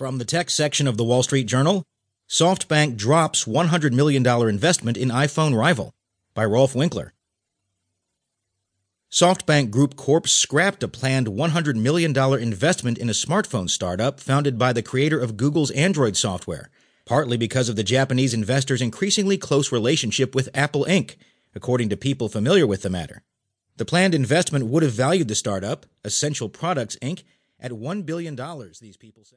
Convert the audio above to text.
From the tech section of the Wall Street Journal, SoftBank drops $100 million investment in iPhone rival by Rolfe Winkler. SoftBank Group Corp scrapped a planned $100 million investment in a smartphone startup founded by the creator of Google's Android software, partly because of the Japanese investor's increasingly close relationship with Apple Inc., according to people familiar with the matter. The planned investment would have valued the startup, Essential Products Inc., at $1 billion, these people say.